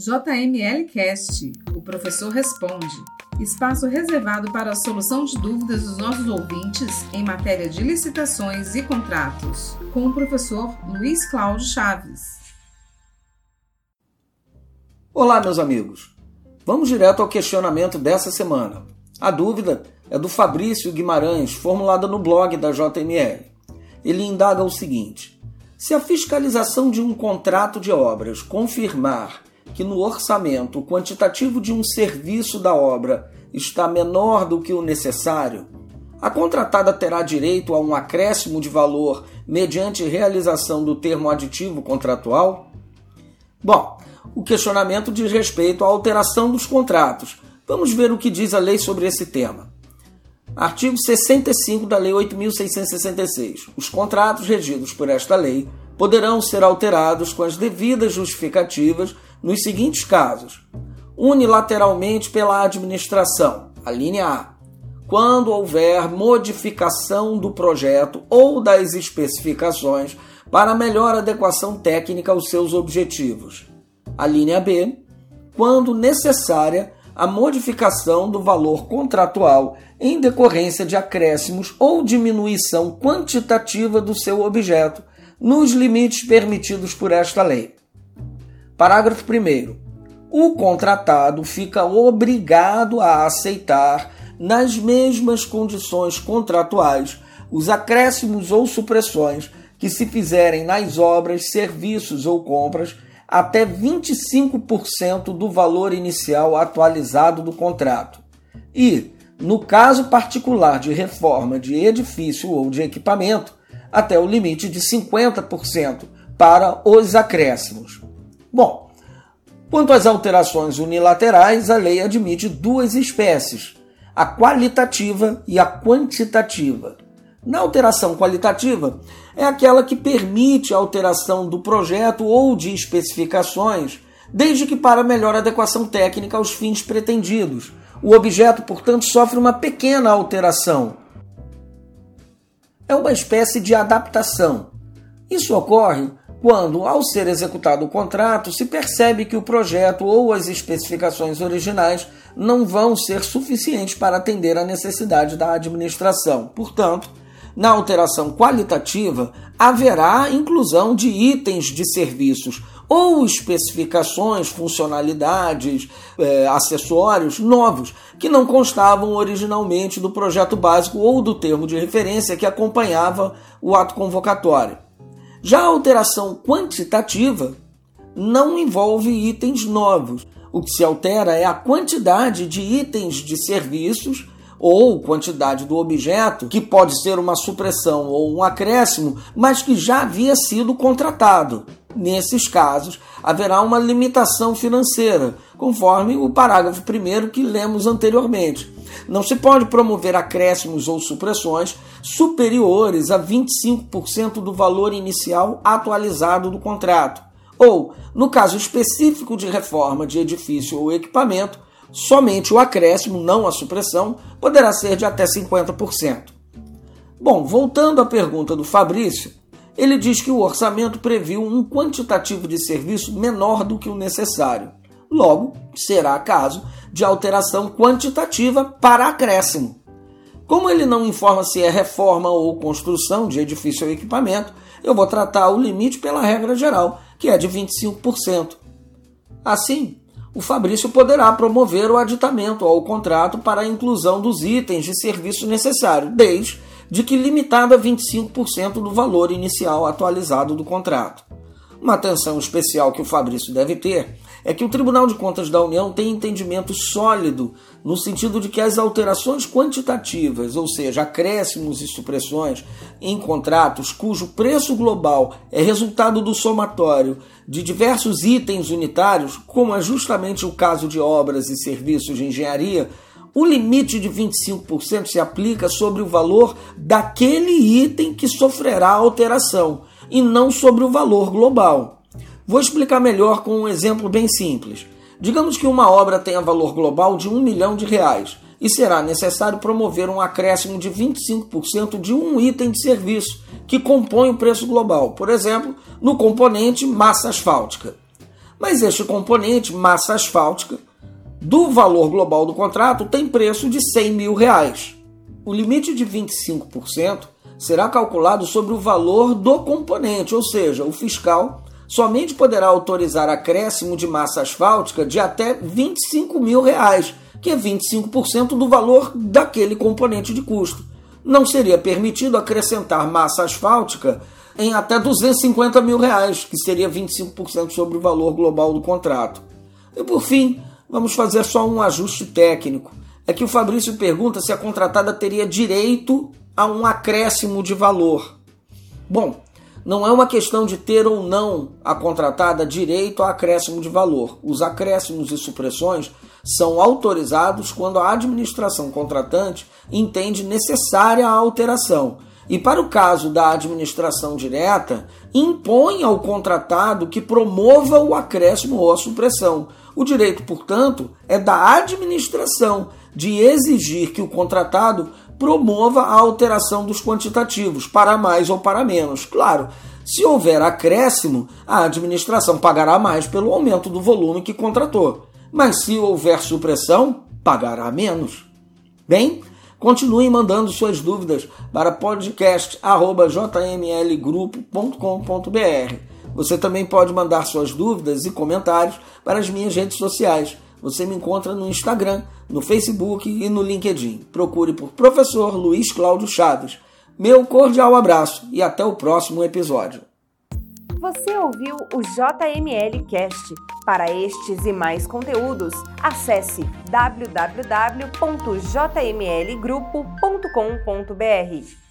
JML Cast, o professor responde. Espaço reservado para a solução de dúvidas dos nossos ouvintes em matéria de licitações e contratos, com o professor Luiz Cláudio Chaves. Olá, meus amigos. Vamos direto ao questionamento dessa semana. A dúvida é do Fabrício Guimarães, formulada no blog da JML. Ele indaga o seguinte: se a fiscalização de um contrato de obras confirmar que no orçamento o quantitativo de um serviço da obra está menor do que o necessário, a contratada terá direito a um acréscimo de valor mediante realização do termo aditivo contratual? Bom, o questionamento diz respeito à alteração dos contratos. Vamos ver o que diz a lei sobre esse tema. Artigo 65 da Lei 8.666. Os contratos regidos por esta lei poderão ser alterados com as devidas justificativas nos seguintes casos: unilateralmente pela administração, a linha A, quando houver modificação do projeto ou das especificações para melhor adequação técnica aos seus objetivos. A. Linha B, quando necessária a modificação do valor contratual em decorrência de acréscimos ou diminuição quantitativa do seu objeto, nos limites permitidos por esta lei. Parágrafo 1. O contratado fica obrigado a aceitar, nas mesmas condições contratuais, os acréscimos ou supressões que se fizerem nas obras, serviços ou compras até 25% do valor inicial atualizado do contrato. E, no caso particular de reforma de edifício ou de equipamento, até o limite de 50% para os acréscimos. Bom, quanto às alterações unilaterais, a lei admite duas espécies, a qualitativa e a quantitativa. Na alteração qualitativa, é aquela que permite a alteração do projeto ou de especificações, desde que para melhor adequação técnica aos fins pretendidos. O objeto, portanto, sofre uma pequena alteração. É uma espécie de adaptação. Isso ocorre quando, ao ser executado o contrato, se percebe que o projeto ou as especificações originais não vão ser suficientes para atender à necessidade da administração. Portanto, na alteração qualitativa, haverá inclusão de itens de serviços ou especificações, funcionalidades, é, acessórios novos que não constavam originalmente do projeto básico ou do termo de referência que acompanhava o ato convocatório. Já a alteração quantitativa não envolve itens novos. O que se altera é a quantidade de itens de serviços ou quantidade do objeto, que pode ser uma supressão ou um acréscimo, mas que já havia sido contratado. Nesses casos, haverá uma limitação financeira, conforme o parágrafo 1 que lemos anteriormente. Não se pode promover acréscimos ou supressões superiores a 25% do valor inicial atualizado do contrato. Ou, no caso específico de reforma de edifício ou equipamento, somente o acréscimo, não a supressão, poderá ser de até 50%. Bom, voltando à pergunta do Fabrício, ele diz que o orçamento previu um quantitativo de serviço menor do que o necessário. Logo, será caso de alteração quantitativa para acréscimo. Como ele não informa se é reforma ou construção de edifício ou equipamento, eu vou tratar o limite pela regra geral, que é de 25%. Assim, o Fabrício poderá promover o aditamento ao contrato para a inclusão dos itens de serviço necessário, desde de que limitado a 25% do valor inicial atualizado do contrato. Uma atenção especial que o Fabrício deve ter é que o Tribunal de Contas da União tem entendimento sólido no sentido de que as alterações quantitativas, ou seja, acréscimos e supressões em contratos cujo preço global é resultado do somatório de diversos itens unitários, como é justamente o caso de obras e serviços de engenharia, o limite de 25% se aplica sobre o valor daquele item que sofrerá alteração e não sobre o valor global. Vou explicar melhor com um exemplo bem simples. Digamos que uma obra tenha valor global de um milhão de reais e será necessário promover um acréscimo de 25% de um item de serviço que compõe o preço global, por exemplo, no componente massa asfáltica. Mas este componente, massa asfáltica, do valor global do contrato tem preço de 100 mil reais. O limite de 25% será calculado sobre o valor do componente, ou seja, o fiscal somente poderá autorizar acréscimo de massa asfáltica de até 25 mil reais, que é 25% do valor daquele componente de custo. Não seria permitido acrescentar massa asfáltica em até 250 mil reais, que seria 25% sobre o valor global do contrato. E por fim, vamos fazer só um ajuste técnico. É que o Fabrício pergunta se a contratada teria direito a um acréscimo de valor. Bom, não é uma questão de ter ou não a contratada direito a acréscimo de valor. Os acréscimos e supressões são autorizados quando a administração contratante entende necessária a alteração. E para o caso da administração direta, impõe ao contratado que promova o acréscimo ou a supressão. O direito, portanto, é da administração de exigir que o contratado promova a alteração dos quantitativos, para mais ou para menos. Claro, se houver acréscimo, a administração pagará mais pelo aumento do volume que contratou. Mas se houver supressão, pagará menos. Bem, continue mandando suas dúvidas para podcast.jmlgrupo.com.br. Você também pode mandar suas dúvidas e comentários para as minhas redes sociais. Você me encontra no Instagram, no Facebook e no LinkedIn. Procure por Professor Luiz Cláudio Chaves. Meu cordial abraço e até o próximo episódio. Você ouviu o JML Cast. Para estes e mais conteúdos, acesse www.jmlgrupo.com.br.